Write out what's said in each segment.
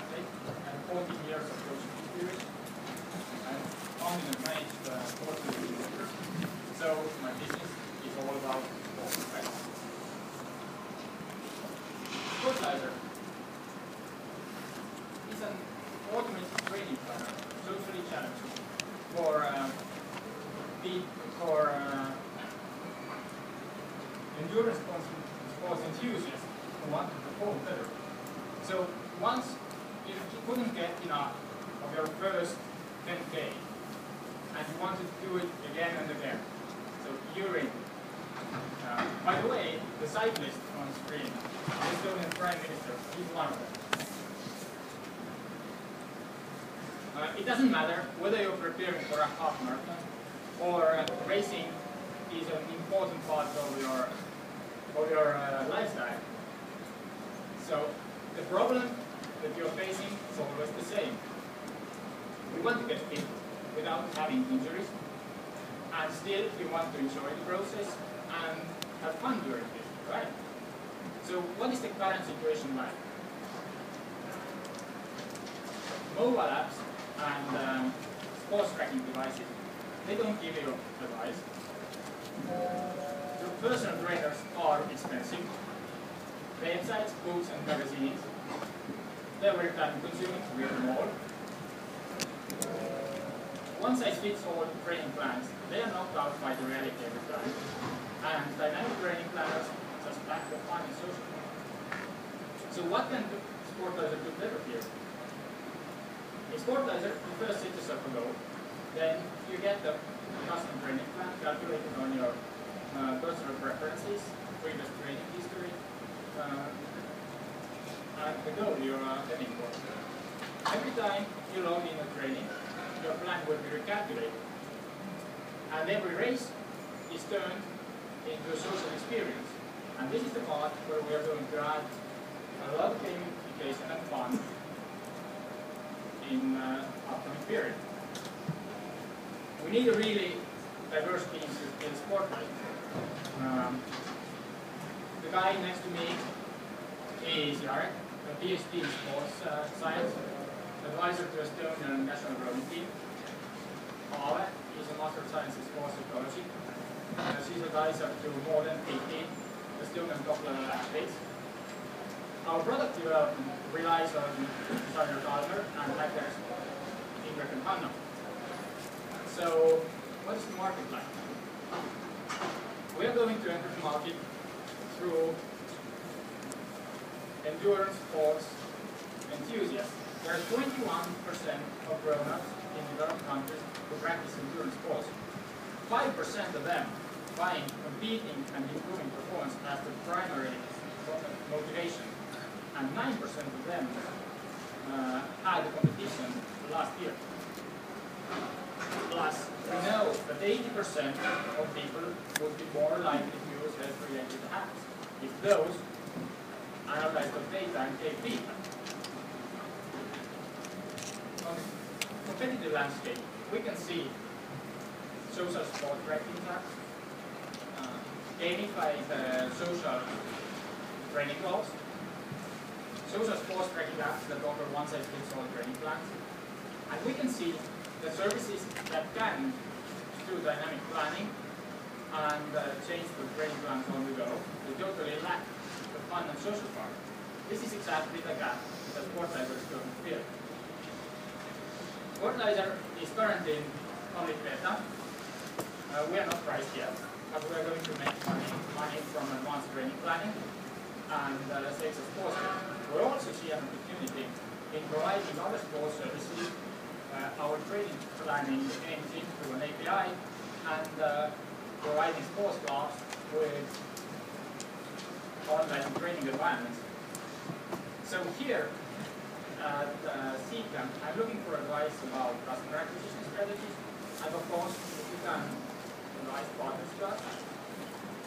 and 14 years of coaching experience. And and managed uh, sports educators. So my business is all about right? Sportlyzer is an automated training planner, socially challenging for uh, the, for uh, endurance sports enthusiasts who want to perform better. So once you couldn't get enough of your first 10K and you wanted to do it again and again, so in. Uh, by the way, the cyclist on the screen, the Prime Minister, he's one of them. Uh, it doesn't matter whether you're preparing for a half marathon or uh, racing is an important part of your of your uh, lifestyle. So the problem that you're facing is always the same. You want to get fit without having injuries, and still you want to enjoy the process and have fun during it, right? So what is the current situation like? Mobile apps and um, sports tracking devices, they don't give you advice. Your personal trainers are expensive. Websites, books, and magazines, they're very time consuming to read them all. One size fits all training plans, they are knocked out by the reality every time. And dynamic training planners just lack the fun and social. So what can Sportlyzer do better here? In Sportlyzer, you first set yourself a goal, then you get the custom training plan calculated on your uh, personal preferences, previous training uh, and the goal you're uh, aiming for. Every time you log in a training, your plan will be recalculated. And every race is turned into a social experience. And this is the part where we are going to add a lot of gamification and fun in uh, upcoming period. We need a really diverse team in spotlight. Um, the guy next to me is Jarek, a PhD in sports uh, science, advisor to Estonian national rowing team. Paave is a Master of Science in Sports Psychology. Uh, she's advisor to more than 18 Estonian top-level athletes. Our product development relies on Tyler Gardner and hackers Ingrid and Hanna. So, what is the market like? We are going to enter the market through endurance sports enthusiasts. There are 21% of grown-ups in developed countries who practice endurance sports. 5% of them find competing and improving performance as the primary motivation. And 9% of them uh, had a competition last year. Plus, we know that 80% of people would be more likely to use health-related apps if those analyze the data and take. On the competitive landscape, we can see social sport tracking apps, uh, gamified uh, social training goals, social sports tracking apps that offer one-size-fits-all training plans, and we can see the services that can do dynamic planning and uh, change the training plans on the go, they totally lack the fun and social part. This is exactly the gap that Sportlyzer is going to fill. Sportlyzer is currently in public beta. Uh, we are not priced yet, but we are going to make money, money from advanced training planning and uh, sales of sports. We also see an opportunity in providing other sports services uh, our training planning aims through an API and uh, providing sports clubs with online training environments. So here at uh, I'm looking for advice about customer acquisition strategies and of course, if you can advise partners to us,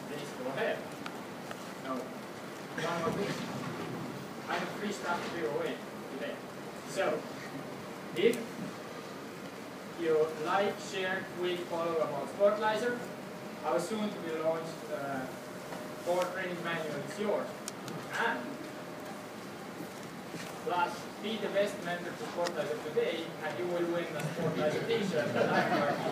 please go ahead. No, one more thing. I have free stuff to give away today. So, if you like, share, tweet, follow about Sportlyzer. Our soon to be launched uh, core training manual is yours. And plus be the best mentor to Sportlyzer today, and you will win the Sportlyzer t-shirt that I'm wearing.